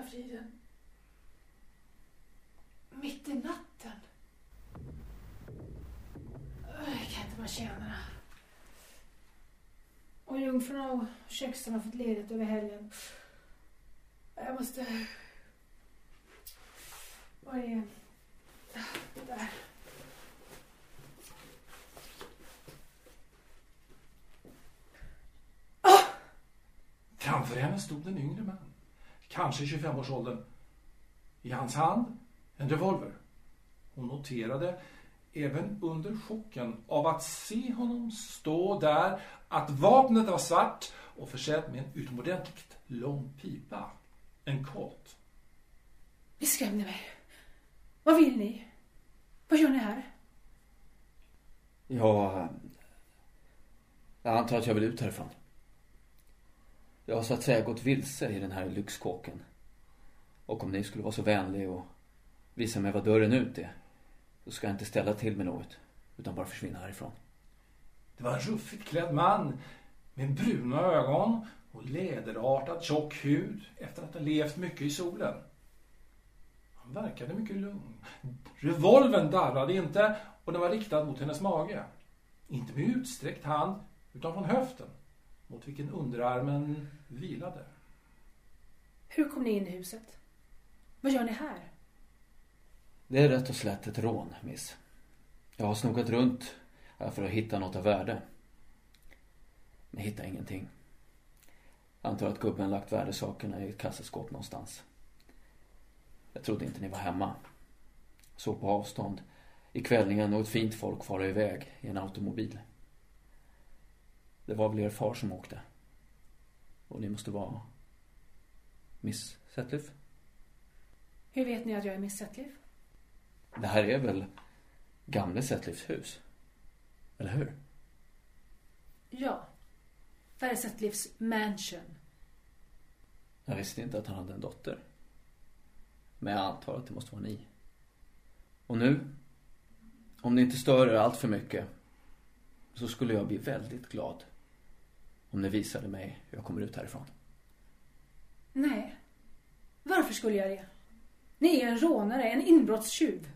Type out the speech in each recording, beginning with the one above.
hela friden. Mitt i natten. Jag kan inte bara känna. Och jungfrurna och köksen har fått ledigt över helgen. Jag måste... Var är... Det där. Ah! Framför henne stod en yngre man. Kanske 25-årsåldern. I hans hand en revolver. Hon noterade, även under chocken av att se honom stå där, att vapnet var svart och försett med en utomordentligt lång pipa. En Colt. Ni skrämde mig. Vad vill ni? Vad gör ni här? Ja, jag antar att jag vill ut härifrån. Jag har så att säga gått vilse i den här lyxkåken. Och om ni skulle vara så vänlig och visa mig vad dörren ut är. Så ska jag inte ställa till med något. Utan bara försvinna härifrån. Det var en ruffigt klädd man med bruna ögon och läderartad tjock hud efter att ha levt mycket i solen. Han verkade mycket lugn. Revolven darrade inte och den var riktad mot hennes mage. Inte med utsträckt hand utan från höften mot vilken underarmen vilade. Hur kom ni in i huset? Vad gör ni här? Det är rätt och slätt ett rån, miss. Jag har snokat runt här för att hitta något av värde. Men hittar ingenting. Antar att gubben lagt värdesakerna i ett kassaskåp någonstans. Jag trodde inte ni var hemma. Såg på avstånd i kvällningen något fint folk fara iväg i en automobil. Det var väl er far som åkte. Och ni måste vara Miss Setliff? Hur vet ni att jag är Miss Setliff? Det här är väl gamle Setliffs hus? Eller hur? Ja. Det här är Setliffs mansion. Jag visste inte att han hade en dotter. Men jag antar att det måste vara ni. Och nu, om ni inte stör er allt för mycket, så skulle jag bli väldigt glad om ni visade mig hur jag kommer ut härifrån. Nej. Varför skulle jag det? Ni är en rånare, en inbrottstjuv.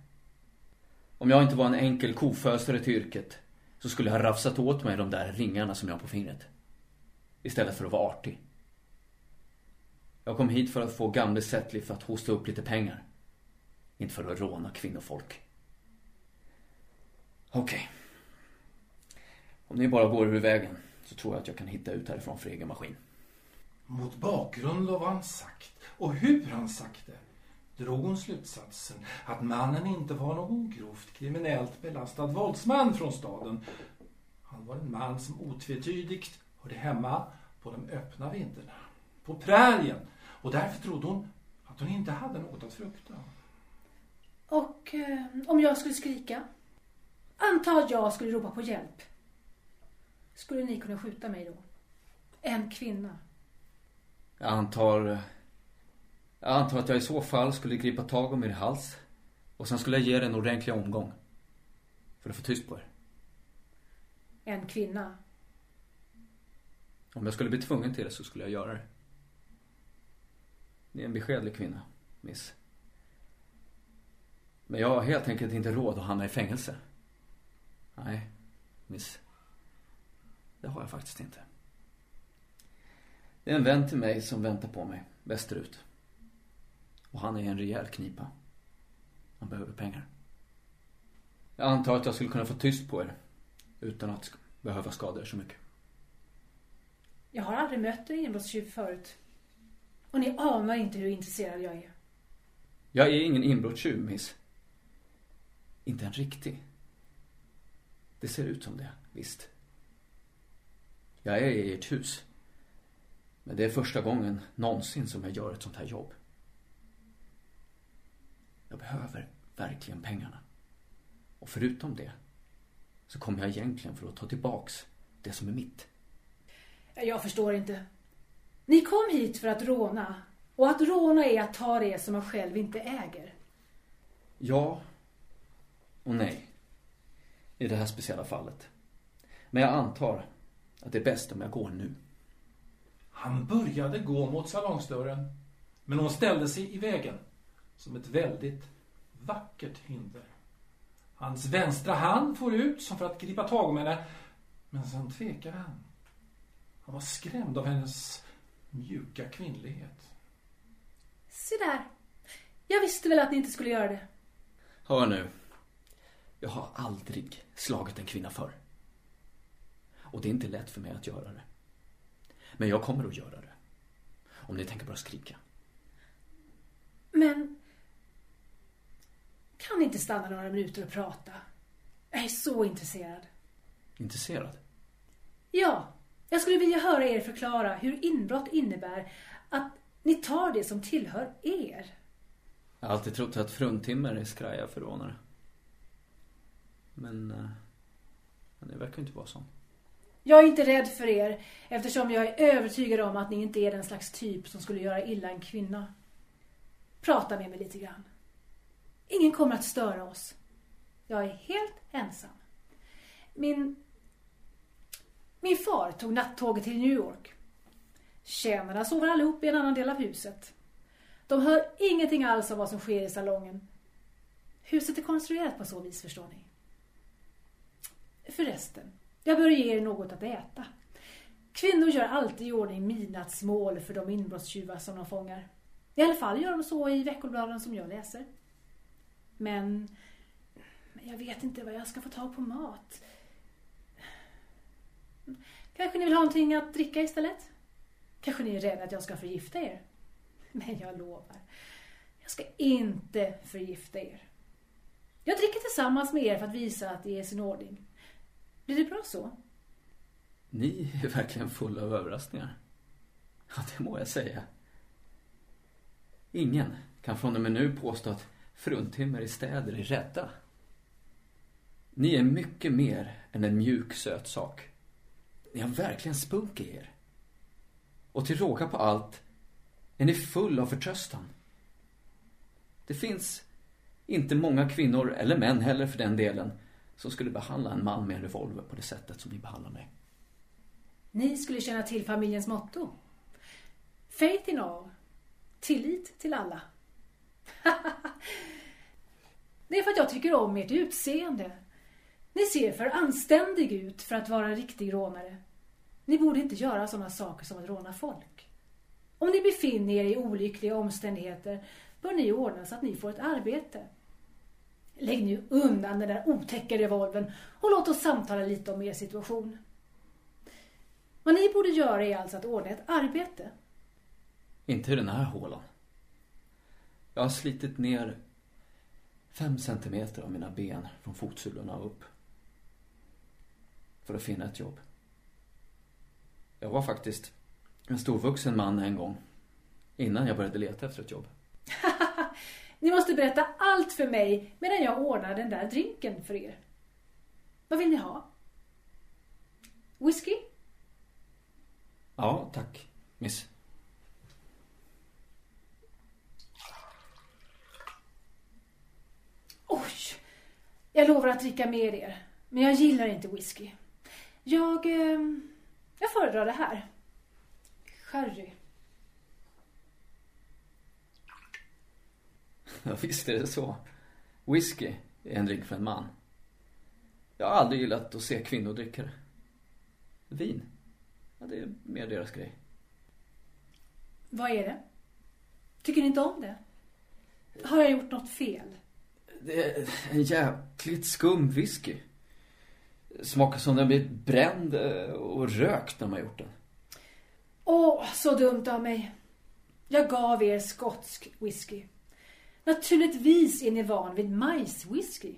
Om jag inte var en enkel kofösare till yrket så skulle jag ha rafsat åt mig de där ringarna som jag har på fingret. Istället för att vara artig. Jag kom hit för att få gamle Setliff att hosta upp lite pengar. Inte för att råna kvinnofolk. Okej. Okay. Om ni bara går ur vägen så tror jag att jag kan hitta ut härifrån för egen maskin. Mot bakgrund av vad han sagt och hur han sagt det drog hon slutsatsen att mannen inte var någon grovt kriminellt belastad våldsman från staden. Han var en man som otvetydigt hörde hemma på de öppna vindarna, på prärien. Och därför trodde hon att hon inte hade något att frukta. Och eh, om jag skulle skrika? Anta att jag skulle ropa på hjälp. Skulle ni kunna skjuta mig då? En kvinna. Jag antar... Jag antar att jag i så fall skulle gripa tag om er hals. Och sen skulle jag ge er en ordentlig omgång. För att få tyst på er. En kvinna? Om jag skulle bli tvungen till det så skulle jag göra det. Ni är en beskedlig kvinna, miss. Men jag har helt enkelt inte råd att hamna i fängelse. Nej, miss. Det har jag faktiskt inte. Det är en vän till mig som väntar på mig västerut. Och han är en rejäl knipa. Han behöver pengar. Jag antar att jag skulle kunna få tyst på er. Utan att behöva skada er så mycket. Jag har aldrig mött en inbrottstjuv förut. Och ni anar inte hur intresserad jag är. Jag är ingen inbrottstjuv, miss. Inte en riktig. Det ser ut som det, visst. Jag är i ert hus. Men det är första gången någonsin som jag gör ett sånt här jobb. Jag behöver verkligen pengarna. Och förutom det så kommer jag egentligen för att ta tillbaks det som är mitt. Jag förstår inte. Ni kom hit för att råna. Och att råna är att ta det som man själv inte äger. Ja och nej. I det här speciella fallet. Men jag antar att det är bäst om jag går nu. Han började gå mot salongsdörren Men hon ställde sig i vägen som ett väldigt vackert hinder. Hans vänstra hand for ut som för att gripa tag om henne. Men sen tvekade han. Han var skrämd av hennes mjuka kvinnlighet. Se där. Jag visste väl att ni inte skulle göra det. Hör nu. Jag har aldrig slagit en kvinna förr. Och det är inte lätt för mig att göra det. Men jag kommer att göra det. Om ni tänker bara skrika. Men... Kan ni inte stanna några minuter och prata? Jag är så intresserad. Intresserad? Ja, jag skulle vilja höra er förklara hur inbrott innebär att ni tar det som tillhör er. Jag har alltid trott att fruntimmer är skraja för rånare. Men... eh, Men det verkar inte vara så. Jag är inte rädd för er eftersom jag är övertygad om att ni inte är den slags typ som skulle göra illa en kvinna. Prata med mig lite grann. Ingen kommer att störa oss. Jag är helt ensam. Min... Min far tog nattåget till New York. Tjänarna sover allihop i en annan del av huset. De hör ingenting alls av vad som sker i salongen. Huset är konstruerat på så vis, förstår ni. Förresten, jag bör ge er något att äta. Kvinnor gör alltid i ordning midnattsmål för de inbrottstjuvar som de fångar. I alla fall gör de så i veckobladen som jag läser. Men, jag vet inte vad jag ska få tag på mat. Kanske ni vill ha någonting att dricka istället? Kanske ni är rädda att jag ska förgifta er? Men jag lovar, jag ska inte förgifta er. Jag dricker tillsammans med er för att visa att det är i sin ordning. Blir det bra så? Ni är verkligen fulla av överraskningar. Ja, det må jag säga. Ingen kan från och med nu påstå att fruntimmer i städer är rädda. Ni är mycket mer än en mjuk söt sak. Ni har verkligen spunk i er. Och till råga på allt är ni full av förtröstan. Det finns inte många kvinnor, eller män heller för den delen, som skulle behandla en man med en revolver på det sättet som ni behandlar mig. Ni skulle känna till familjens motto. Faith in all. Tillit till alla. det är för att jag tycker om ert utseende. Ni ser för anständig ut för att vara en riktig rånare. Ni borde inte göra sådana saker som att råna folk. Om ni befinner er i olyckliga omständigheter bör ni ordna så att ni får ett arbete. Lägg nu undan den där otäcka revolven och låt oss samtala lite om er situation. Vad ni borde göra är alltså att ordna ett arbete. Inte i den här hålan. Jag har slitit ner fem centimeter av mina ben från fotsulorna upp. För att finna ett jobb. Jag var faktiskt en storvuxen man en gång. Innan jag började leta efter ett jobb. Ni måste berätta allt för mig medan jag ordnar den där drinken för er. Vad vill ni ha? Whisky? Ja, tack, miss. Oj! Jag lovar att dricka med er. Men jag gillar inte whisky. Jag... Eh, jag föredrar det här. Sherry. Ja, visst är det så. Whisky är en drink för en man. Jag har aldrig gillat att se kvinnor dricka det. Vin, ja, det är mer deras grej. Vad är det? Tycker ni inte om det? Har jag gjort något fel? Det är en jäkligt skum whisky. Smakar som den blivit bränd eh, och rökt när man gjort den. Åh, så dumt av mig. Jag gav er skotsk whisky. Naturligtvis är ni van vid majswhisky.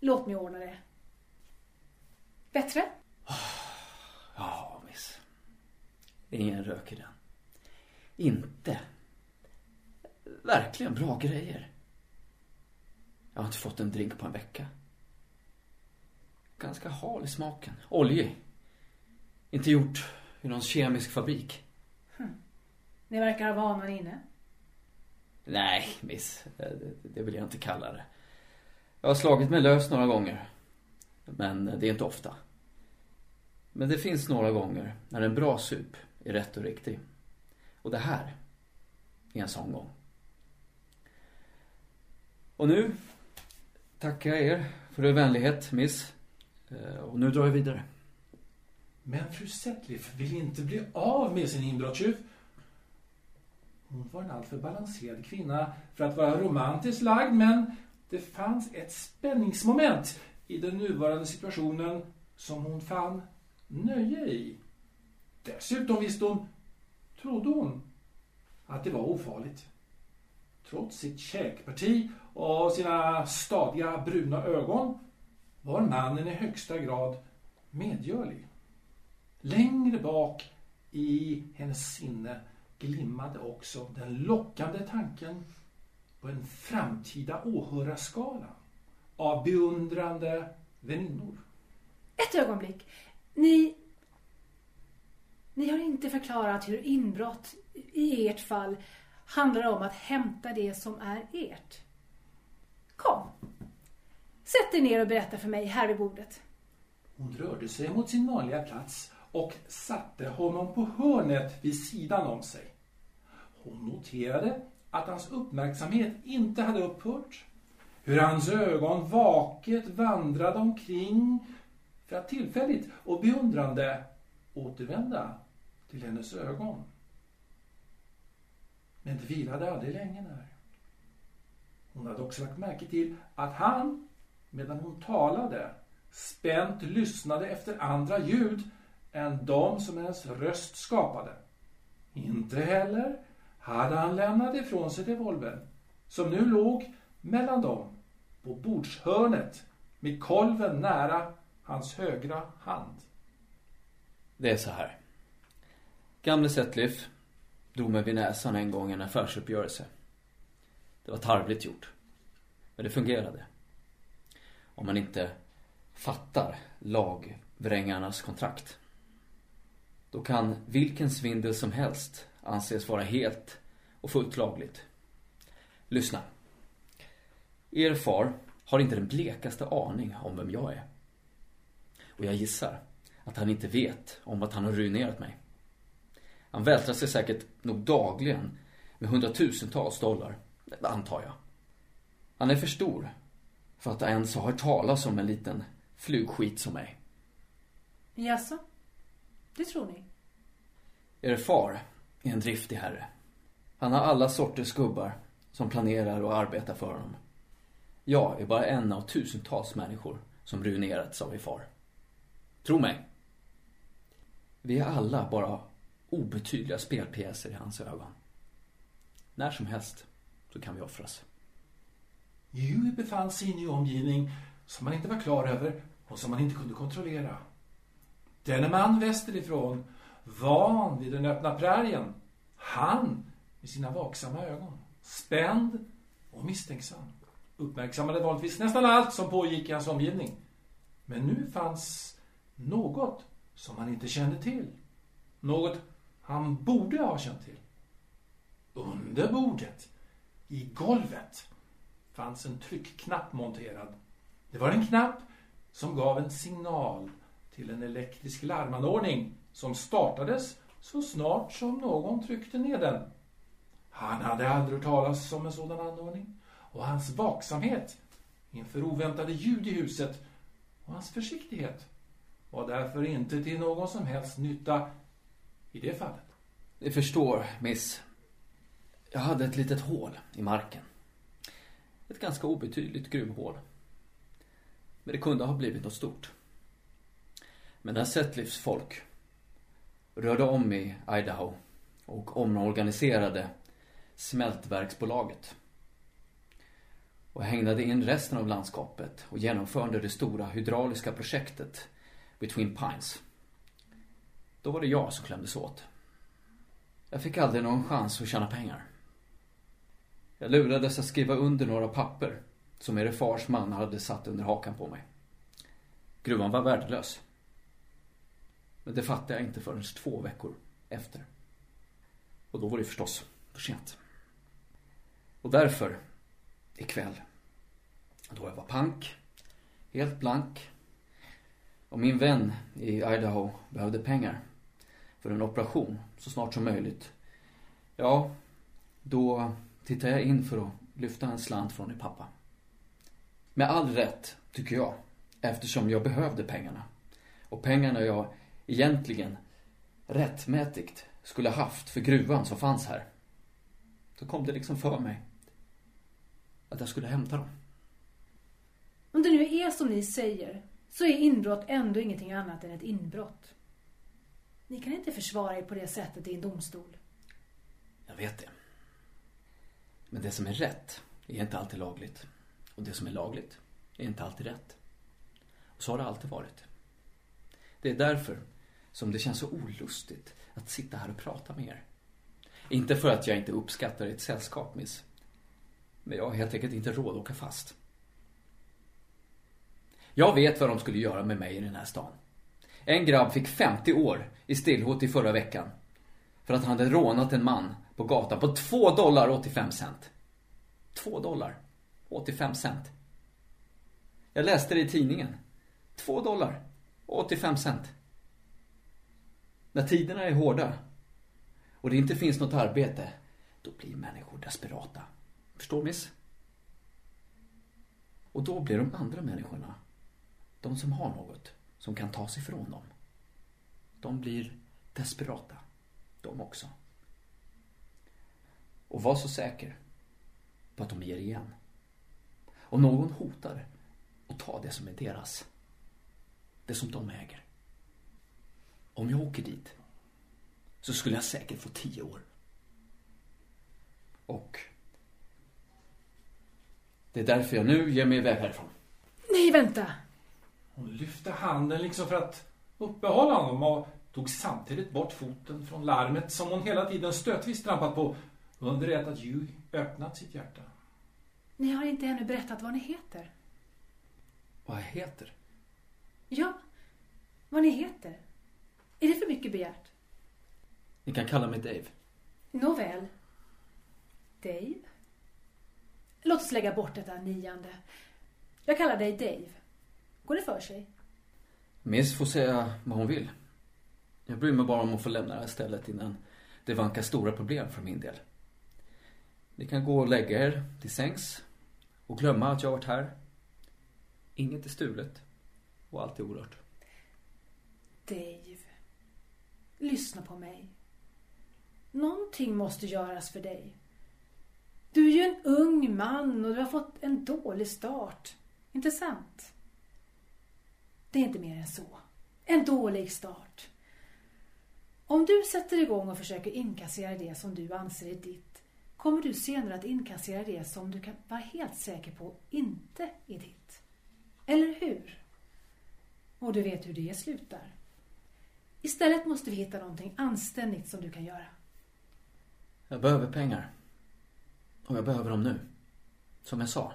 Låt mig ordna det. Bättre? Ja, miss. Ingen rök i den. Inte. Verkligen bra grejer. Jag har inte fått en drink på en vecka. Ganska hal i smaken. Oljig. Inte gjort i någon kemisk fabrik. Ni verkar ha vanan inne. Nej, miss. Det, vill jag inte kalla det. Jag har slagit mig lös några gånger. Men det är inte ofta. Men det finns några gånger när en bra sup är rätt och riktig. Och det här, är en sån gång. Och nu tackar jag er för er vänlighet, miss. Eh, och nu drar jag vidare. Men fru Settliff vill inte bli av med sin inbrottstjuv. Hon var en alltför balanserad kvinna för att vara romantiskt lagd, men det fanns ett spänningsmoment i den nuvarande situationen som hon fann nöje i. Dessutom visste hon, trodde hon, att det var ofarligt. Trots sitt käkparti och sina stadiga bruna ögon var mannen i högsta grad medgörlig. Längre bak i hennes sinne glimmade också den lockande tanken på en framtida åhörarskala av beundrande väninnor. Ett ögonblick. Ni... Ni har inte förklarat hur inbrott i ert fall handlar om att hämta det som är ert. Kom. Sätt er ner och berätta för mig här vid bordet. Hon rörde sig mot sin vanliga plats och satte honom på hörnet vid sidan om sig. Hon noterade att hans uppmärksamhet inte hade upphört. Hur hans ögon vaket vandrade omkring för att tillfälligt och beundrande återvända till hennes ögon. Men det vilade aldrig länge där. Hon hade också lagt märke till att han, medan hon talade, spänt lyssnade efter andra ljud än de som hennes röst skapade. Inte heller hade han lämnat ifrån sig revolvern, som nu låg mellan dem på bordshörnet med kolven nära hans högra hand. Det är så här. Gamle Setliff drog mig vid näsan en gång i en affärsuppgörelse. Det var tarvligt gjort. Men det fungerade. Om man inte fattar lagvrängarnas kontrakt. Då kan vilken svindel som helst anses vara helt och fullt lagligt. Lyssna. Er far har inte den blekaste aning om vem jag är. Och jag gissar att han inte vet om att han har ruinerat mig. Han vältrar sig säkert nog dagligen med hundratusentals dollar, antar jag. Han är för stor för att ens ha hört talas om en liten flugskit som mig. Jaså? Det tror ni? Er far är en driftig herre. Han har alla sorters gubbar som planerar och arbetar för honom. Jag är bara en av tusentals människor som ruinerats av er far. Tro mig. Vi är alla bara obetydliga spelpjäser i hans ögon. När som helst så kan vi offras. Djur befann sig i en ny omgivning som han inte var klar över och som han inte kunde kontrollera. Denne man västerifrån, van vid den öppna prärien, han med sina vaksamma ögon, spänd och misstänksam, uppmärksammade vanligtvis nästan allt som pågick i hans omgivning. Men nu fanns något som han inte kände till. Något han borde ha känt till. Under bordet, i golvet, fanns en tryckknapp monterad. Det var en knapp som gav en signal till en elektrisk larmanordning som startades så snart som någon tryckte ner den. Han hade aldrig hört talas om en sådan anordning och hans vaksamhet inför oväntade ljud i huset och hans försiktighet var därför inte till någon som helst nytta i det fallet. Ni förstår, miss. Jag hade ett litet hål i marken. Ett ganska obetydligt gruvhål. Men det kunde ha blivit något stort. Men när Setlifs folk rörde om i Idaho och omorganiserade smältverksbolaget och hägnade in resten av landskapet och genomförde det stora hydrauliska projektet Between Pines. Då var det jag som klämdes åt. Jag fick aldrig någon chans att tjäna pengar. Jag lurades att skriva under några papper som er fars man hade satt under hakan på mig. Gruvan var värdelös. Men det fattade jag inte förrän två veckor efter. Och då var det förstås för sent. Och därför, ikväll, då jag var pank, helt blank och min vän i Idaho behövde pengar för en operation så snart som möjligt. Ja, Då tittade jag in för att lyfta en slant från din pappa. Med all rätt, tycker jag. Eftersom jag behövde pengarna. Och pengarna jag egentligen rättmätigt skulle haft för gruvan som fanns här. Så kom det liksom för mig att jag skulle hämta dem. Om det nu är som ni säger så är inbrott ändå ingenting annat än ett inbrott. Ni kan inte försvara er på det sättet i en domstol. Jag vet det. Men det som är rätt är inte alltid lagligt. Och det som är lagligt är inte alltid rätt. Och så har det alltid varit. Det är därför som det känns så olustigt att sitta här och prata med er. Inte för att jag inte uppskattar ert sällskap, miss. Men jag har helt enkelt inte råd att åka fast. Jag vet vad de skulle göra med mig i den här stan. En grabb fick 50 år i stillhot i förra veckan. För att han hade rånat en man på gatan på 2 dollar 85 cent. 2 dollar 85 cent. Jag läste det i tidningen. 2 dollar 85 cent. När tiderna är hårda och det inte finns något arbete, då blir människor desperata. Förstår miss? Och då blir de andra människorna, de som har något som kan tas ifrån dem, de blir desperata, de också. Och var så säker på att de ger igen. Om någon hotar att ta det som är deras, det som de äger. Om jag åker dit så skulle jag säkert få tio år. Och det är därför jag nu ger mig iväg härifrån. Nej, vänta! Hon lyfte handen liksom för att uppehålla honom och tog samtidigt bort foten från larmet som hon hela tiden stötvis trampat på under det att Hugh öppnat sitt hjärta. Ni har inte ännu berättat vad ni heter. Vad jag heter? Ja, vad ni heter. Är det för mycket begärt? Ni kan kalla mig Dave. Nåväl. Dave? Låt oss lägga bort detta niande. Jag kallar dig Dave. Går det för sig? Miss får säga vad hon vill. Jag bryr mig bara om att få lämna det här stället innan det vankar stora problem för min del. Ni kan gå och lägga er till sängs och glömma att jag varit här. Inget är stulet och allt är orört. Dave. Lyssna på mig. Någonting måste göras för dig. Du är ju en ung man och du har fått en dålig start. Inte sant? Det är inte mer än så. En dålig start. Om du sätter igång och försöker inkassera det som du anser är ditt kommer du senare att inkassera det som du kan vara helt säker på inte är ditt. Eller hur? Och du vet hur det slutar. Istället måste vi hitta någonting anständigt som du kan göra. Jag behöver pengar. Och jag behöver dem nu. Som jag sa.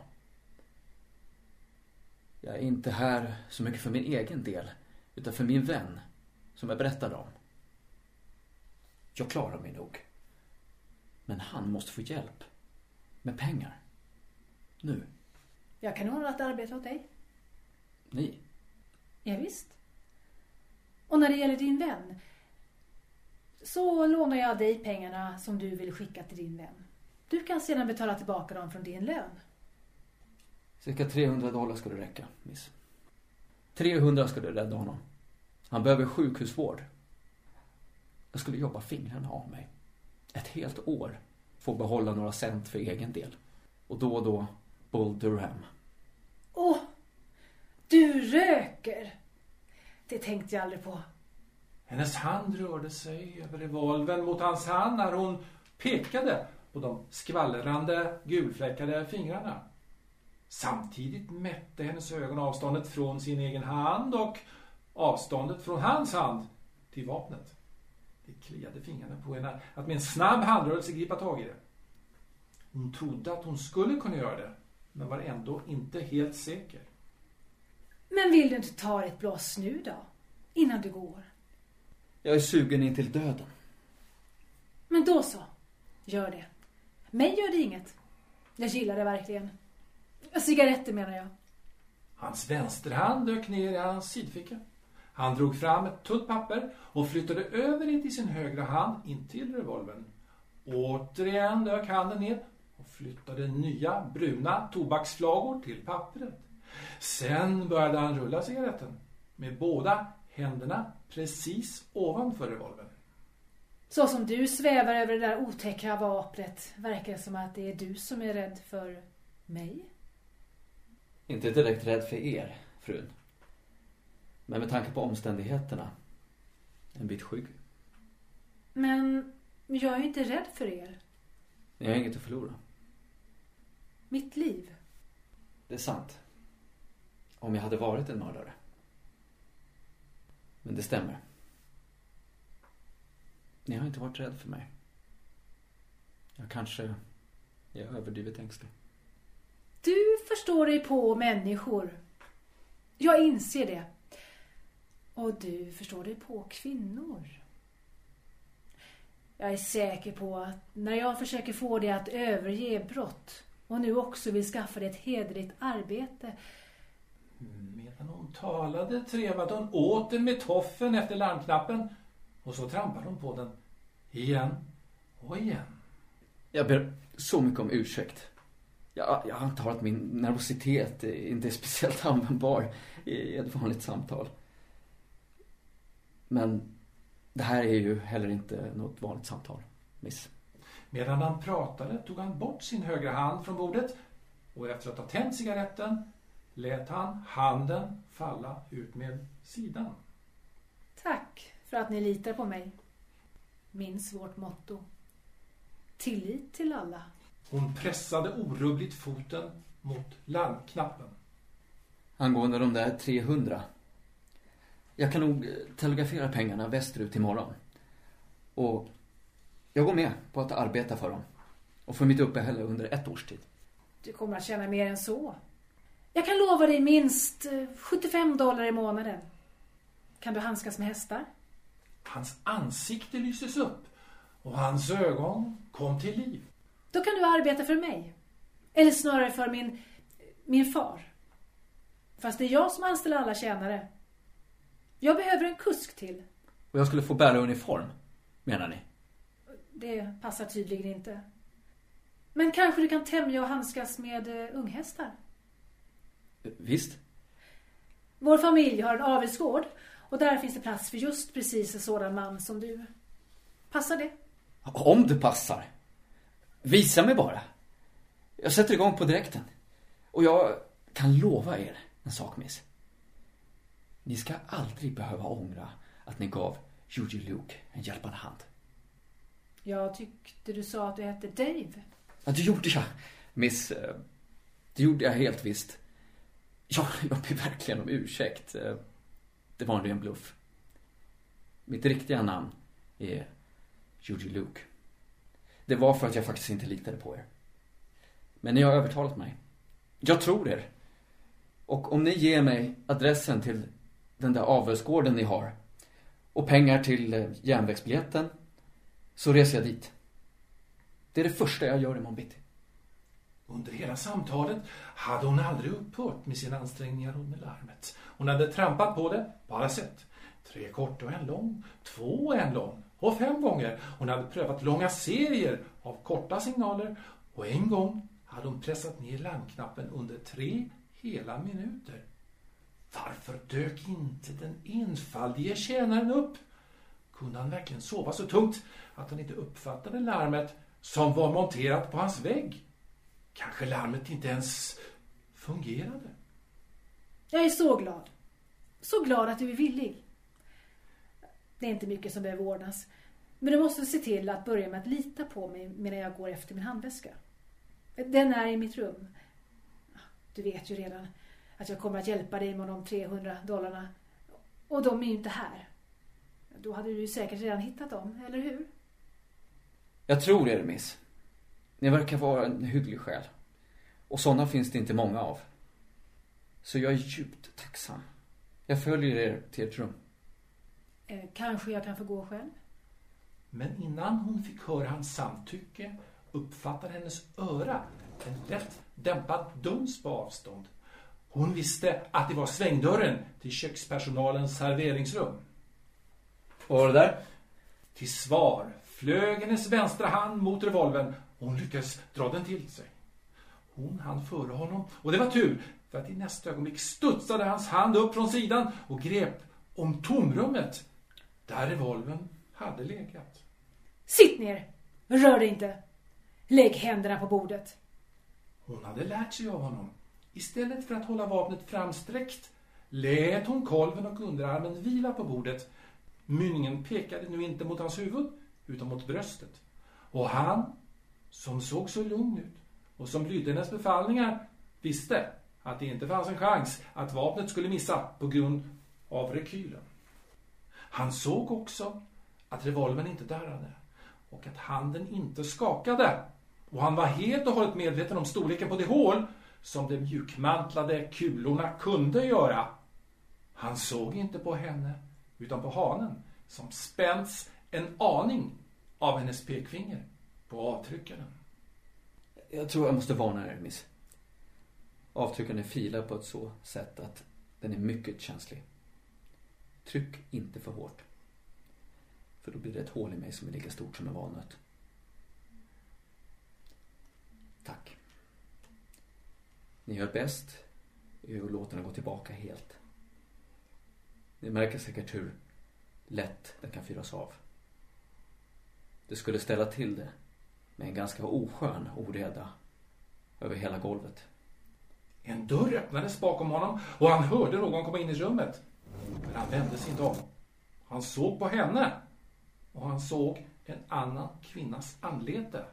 Jag är inte här så mycket för min egen del. Utan för min vän. Som jag berättade om. Jag klarar mig nog. Men han måste få hjälp. Med pengar. Nu. Jag kan ordna ett arbete åt dig. Ni. Ja, visst. Och när det gäller din vän så lånar jag dig pengarna som du vill skicka till din vän. Du kan sedan betala tillbaka dem från din lön. Cirka 300 dollar ska det räcka, miss. 300 ska det rädda honom. Han behöver sjukhusvård. Jag skulle jobba fingrarna av mig. Ett helt år. Få behålla några cent för egen del. Och då och då Bull Durham. Åh! Du röker! Det tänkte jag aldrig på. Hennes hand rörde sig över revolven mot hans hand när hon pekade på de skvallrande gulfläckade fingrarna. Samtidigt mätte hennes ögon avståndet från sin egen hand och avståndet från hans hand till vapnet. Det kliade fingrarna på henne att med en snabb handrörelse gripa tag i det. Hon trodde att hon skulle kunna göra det, men var ändå inte helt säker. Men vill du inte ta ett blås nu då? Innan du går? Jag är sugen in till döden. Men då så. Gör det. Mig gör det inget. Jag gillar det verkligen. Cigaretter menar jag. Hans vänsterhand dök ner i hans sidficka. Han drog fram ett tunt papper och flyttade över det till sin högra hand intill revolvern. Återigen dök handen ner och flyttade nya bruna tobaksflagor till pappret. Sen började han rulla cigaretten med båda händerna precis ovanför revolvern. Så som du svävar över det där otäcka vapnet verkar det som att det är du som är rädd för mig. Inte direkt rädd för er, frun. Men med tanke på omständigheterna. En bit skygg. Men jag är inte rädd för er. Ni har inget att förlora. Mitt liv. Det är sant. Om jag hade varit en mördare. Men det stämmer. Ni har inte varit rädd för mig. Jag kanske är överdrivet ängslig. Du förstår dig på människor. Jag inser det. Och du förstår dig på kvinnor. Jag är säker på att när jag försöker få dig att överge brott och nu också vill skaffa dig ett hederligt arbete. Medan hon talade trevade hon åter med toffen efter larmknappen och så trampade hon på den igen och igen. Jag ber så mycket om ursäkt. Jag, jag antar att min nervositet inte är speciellt användbar i ett vanligt samtal. Men det här är ju heller inte något vanligt samtal, miss. Medan han pratade tog han bort sin högra hand från bordet och efter att ha tänt cigaretten lät han handen falla ut med sidan. Tack för att ni litar på mig. Minns vårt motto. Tillit till alla. Hon pressade orubbligt foten mot larmknappen. Angående de där 300. Jag kan nog telegrafera pengarna västerut imorgon. Och jag går med på att arbeta för dem. Och få mitt uppehälle under ett års tid. Du kommer att tjäna mer än så. Jag kan lova dig minst eh, 75 dollar i månaden. Kan du handskas med hästar? Hans ansikte lystes upp och hans ögon kom till liv. Då kan du arbeta för mig. Eller snarare för min, min far. Fast det är jag som anställer alla tjänare. Jag behöver en kusk till. Och jag skulle få bära uniform, menar ni? Det passar tydligen inte. Men kanske du kan tämja och handskas med eh, unghästar? Visst. Vår familj har en avelsgård och där finns det plats för just precis en sådan man som du. Passar det? Om det passar. Visa mig bara. Jag sätter igång på direkten. Och jag kan lova er en sak, miss. Ni ska aldrig behöva ångra att ni gav Judy Luke en hjälpande hand. Jag tyckte du sa att du hette Dave. Ja, det gjorde jag, miss. Det gjorde jag helt visst. Ja, jag ber verkligen om ursäkt. Eh, det var en ren bluff. Mitt riktiga namn är Judy Luke. Det var för att jag faktiskt inte litade på er. Men ni har övertalat mig. Jag tror er. Och om ni ger mig adressen till den där avelsgården ni har och pengar till eh, järnvägsbiljetten så reser jag dit. Det är det första jag gör imorgon bitti. Under hela samtalet hade hon aldrig upphört med sina ansträngningar under larmet. Hon hade trampat på det på alla sätt. Tre korta och en lång, två och en lång och fem gånger. Hon hade prövat långa serier av korta signaler och en gång hade hon pressat ner larmknappen under tre hela minuter. Varför dök inte den enfaldige tjänaren upp? Kunde han verkligen sova så tungt att han inte uppfattade larmet som var monterat på hans vägg? Kanske larmet inte ens fungerade. Jag är så glad. Så glad att du är villig. Det är inte mycket som behöver ordnas. Men du måste se till att börja med att lita på mig medan jag går efter min handväska. Den är i mitt rum. Du vet ju redan att jag kommer att hjälpa dig med de 300 dollarna. Och de är ju inte här. Då hade du ju säkert redan hittat dem, eller hur? Jag tror er, miss. Ni verkar vara en hygglig själ. Och sådana finns det inte många av. Så jag är djupt tacksam. Jag följer er till ert rum. Eh, kanske jag kan få gå själv? Men innan hon fick höra hans samtycke uppfattade hennes öra en lätt dämpad duns på avstånd. Hon visste att det var svängdörren till kökspersonalens serveringsrum. Vad var det där? Till svar flög hennes vänstra hand mot revolvern och hon lyckades dra den till sig. Hon hann före honom och det var tur för att i nästa ögonblick studsade hans hand upp från sidan och grep om tomrummet där revolvern hade legat. Sitt ner! Rör dig inte! Lägg händerna på bordet. Hon hade lärt sig av honom. Istället för att hålla vapnet framsträckt lät hon kolven och underarmen vila på bordet. Mynningen pekade nu inte mot hans huvud utan mot bröstet. Och han, som såg så lugn ut och som lydde hennes befallningar, visste att det inte fanns en chans att vapnet skulle missa på grund av rekylen. Han såg också att revolvern inte darrade och att handen inte skakade. Och han var helt och hållet medveten om storleken på det hål som de mjukmantlade kulorna kunde göra. Han såg inte på henne utan på hanen som spänts en aning av hennes pekfinger på avtryckaren. Jag tror jag måste varna er, miss. Avtryckaren är filad på ett så sätt att den är mycket känslig. Tryck inte för hårt. För då blir det ett hål i mig som är lika stort som en valnöt. Tack. Ni gör bäst i att låta den gå tillbaka helt. Ni märker säkert hur lätt den kan fyras av. Det skulle ställa till det med en ganska oskön oreda över hela golvet. En dörr öppnades bakom honom och han hörde någon komma in i rummet. Men han vände sig inte om. Han såg på henne och han såg en annan kvinnas anlete.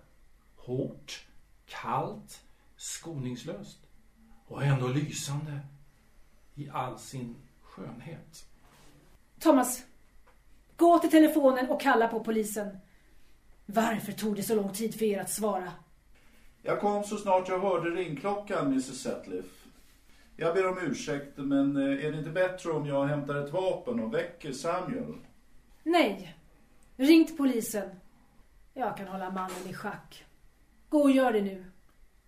Hårt, kallt, skoningslöst och ändå lysande i all sin skönhet. Thomas, gå till telefonen och kalla på polisen. Varför tog det så lång tid för er att svara? Jag kom så snart jag hörde ringklockan, Mrs Sutcliffe. Jag ber om ursäkt, men eh, är det inte bättre om jag hämtar ett vapen och väcker Samuel? Nej. Ring till polisen. Jag kan hålla mannen i schack. Gå och gör det nu.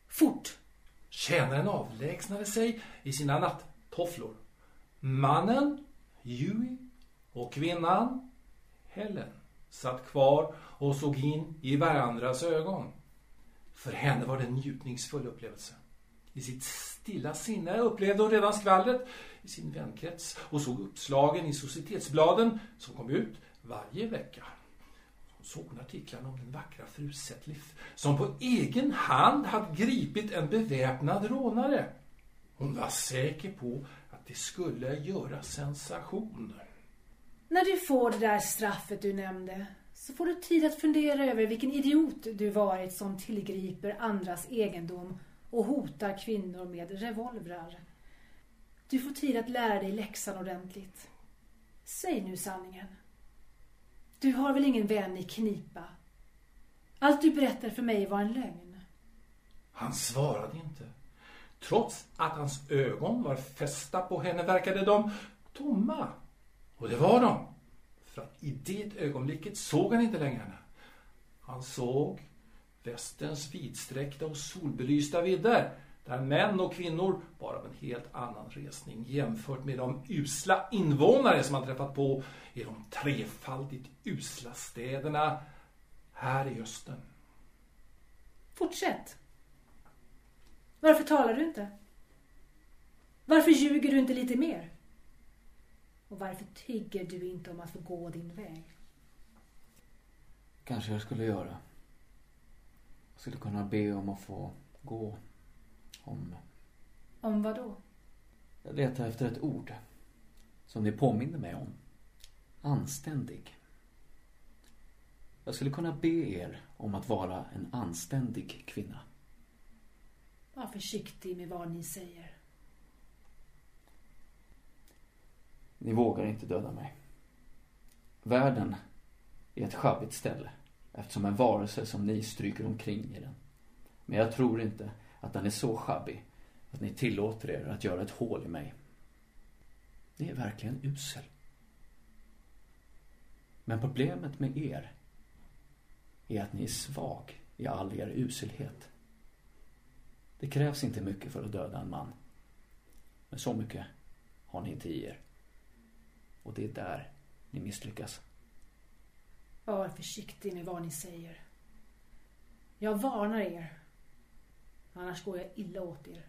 Fort. Tjänaren avlägsnade sig i sina nattofflor. Mannen, Huey, och kvinnan, Helen, satt kvar och såg in i varandras ögon. För henne var det en njutningsfull upplevelse. I sitt stilla sinne upplevde hon redan skvallret i sin vänkrets och såg uppslagen i societetsbladen som kom ut varje vecka. Hon såg hon artiklarna om den vackra fru Setliff som på egen hand hade gripit en beväpnad rånare. Hon var säker på att det skulle göra sensation. När du får det där straffet du nämnde så får du tid att fundera över vilken idiot du varit som tillgriper andras egendom och hotar kvinnor med revolvrar. Du får tid att lära dig läxan ordentligt. Säg nu sanningen. Du har väl ingen vän i knipa? Allt du berättar för mig var en lögn. Han svarade inte. Trots att hans ögon var fästa på henne verkade de tomma. Och det var de. För att i det ögonblicket såg han inte längre henne. Han såg västens vidsträckta och solbelysta vidder där män och kvinnor var av en helt annan resning jämfört med de usla invånare som han träffat på i de trefaldigt usla städerna här i östern. Fortsätt. Varför talar du inte? Varför ljuger du inte lite mer? Och varför tigger du inte om att få gå din väg? Kanske jag skulle göra. Jag skulle kunna be om att få gå. Om... Om vad då? Jag letar efter ett ord. Som ni påminner mig om. Anständig. Jag skulle kunna be er om att vara en anständig kvinna. Var försiktig med vad ni säger. Ni vågar inte döda mig. Världen är ett sjabbigt ställe eftersom en varelse som ni stryker omkring i den. Men jag tror inte att den är så sjabbig att ni tillåter er att göra ett hål i mig. Ni är verkligen usel. Men problemet med er är att ni är svag i all er uselhet. Det krävs inte mycket för att döda en man. Men så mycket har ni inte i er. Och det är där ni misslyckas. Var försiktig med vad ni säger. Jag varnar er. Annars går jag illa åt er.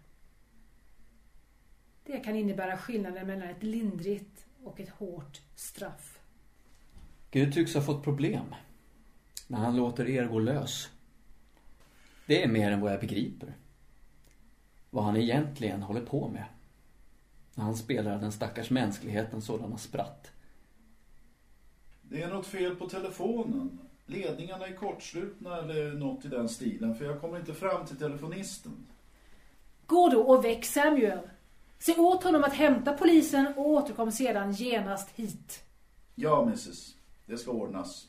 Det kan innebära skillnaden mellan ett lindrigt och ett hårt straff. Gud tycks ha fått problem när han låter er gå lös. Det är mer än vad jag begriper. Vad han egentligen håller på med. När han spelar den stackars mänskligheten sådana spratt. Det är något fel på telefonen. Ledningarna är kortslutna eller något i den stilen. För jag kommer inte fram till telefonisten. Gå då och väck Samuel. Se åt honom att hämta polisen och återkom sedan genast hit. Ja, mrs. Det ska ordnas.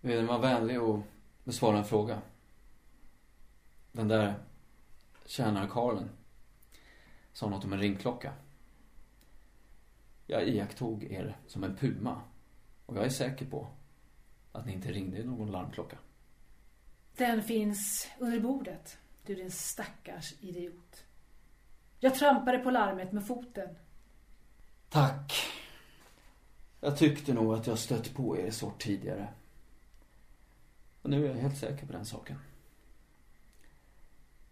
Vill ni vara vänlig och besvara en fråga? Den där tjänarkarlen sa något om en ringklocka. Jag iakttog er som en puma och jag är säker på att ni inte ringde någon larmklocka. Den finns under bordet, du din stackars idiot. Jag trampade på larmet med foten. Tack. Jag tyckte nog att jag stött på er sort tidigare. Och nu är jag helt säker på den saken.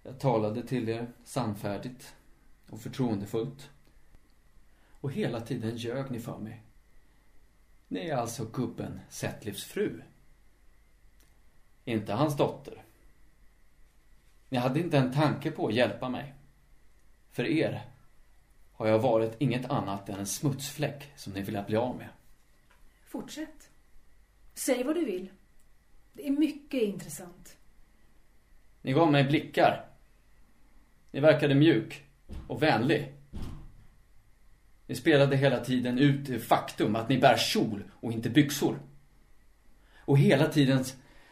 Jag talade till er sannfärdigt och förtroendefullt. Och hela tiden ljög ni för mig. Ni är alltså gubben Sättlivs fru. Inte hans dotter. Ni hade inte en tanke på att hjälpa mig. För er har jag varit inget annat än en smutsfläck som ni ville bli av med. Fortsätt. Säg vad du vill. Det är mycket intressant. Ni gav mig blickar. Ni verkade mjuk och vänlig. Ni spelade hela tiden ut det faktum att ni bär kjol och inte byxor. Och hela tiden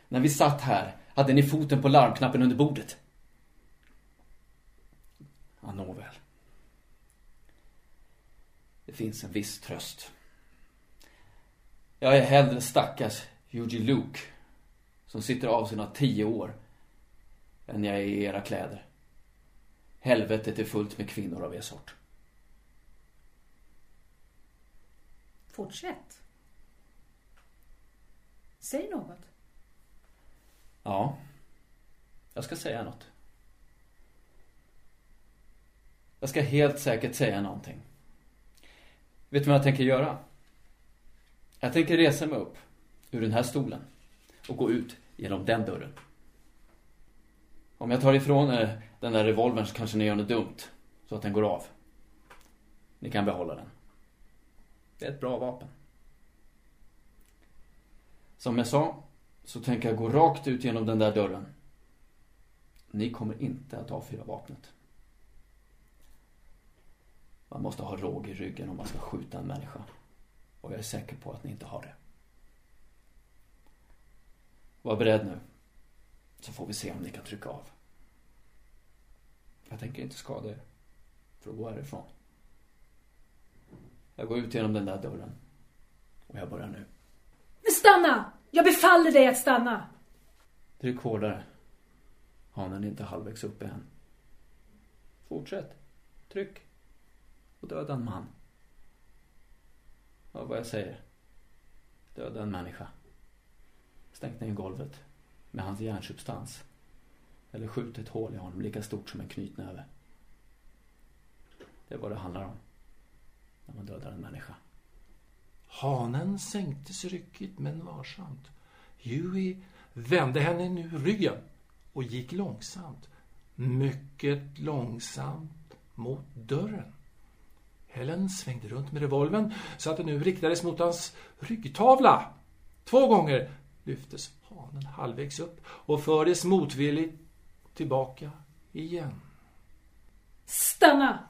när vi satt här hade ni foten på larmknappen under bordet. Ja, nåväl. Det finns en viss tröst. Jag är hellre stackars Eugene Luke som sitter av sina tio år än jag är i era kläder. Helvetet är fullt med kvinnor av er sort. Fortsätt. Säg något. Ja, jag ska säga något. Jag ska helt säkert säga någonting. Vet du vad jag tänker göra? Jag tänker resa mig upp ur den här stolen och gå ut genom den dörren. Om jag tar ifrån er den där revolvern så kanske ni gör något dumt. Så att den går av. Ni kan behålla den. Det är ett bra vapen. Som jag sa så tänker jag gå rakt ut genom den där dörren. Ni kommer inte att avfyra vapnet. Man måste ha råg i ryggen om man ska skjuta en människa. Och jag är säker på att ni inte har det. Var beredd nu. Så får vi se om ni kan trycka av. Jag tänker inte skada er. För att gå härifrån. Jag går ut genom den där dörren. Och jag börjar nu. Stanna! Jag befaller dig att stanna! Tryck hårdare. Hanen är inte halvvägs uppe än. Fortsätt. Tryck. Och döda en man. Ja, vad jag säger. Döda en människa. Stängt ner golvet. Med hans hjärnsubstans. Eller skjut ett hål i honom lika stort som en knytnäve. Det är vad det handlar om. När man dödar en människa. Hanen sänktes ryckigt men varsamt. Huey vände henne nu ryggen och gick långsamt, mycket långsamt mot dörren. Helen svängde runt med revolven så att den nu riktades mot hans ryggtavla. Två gånger lyftes hanen halvvägs upp och fördes motvilligt tillbaka igen. Stanna!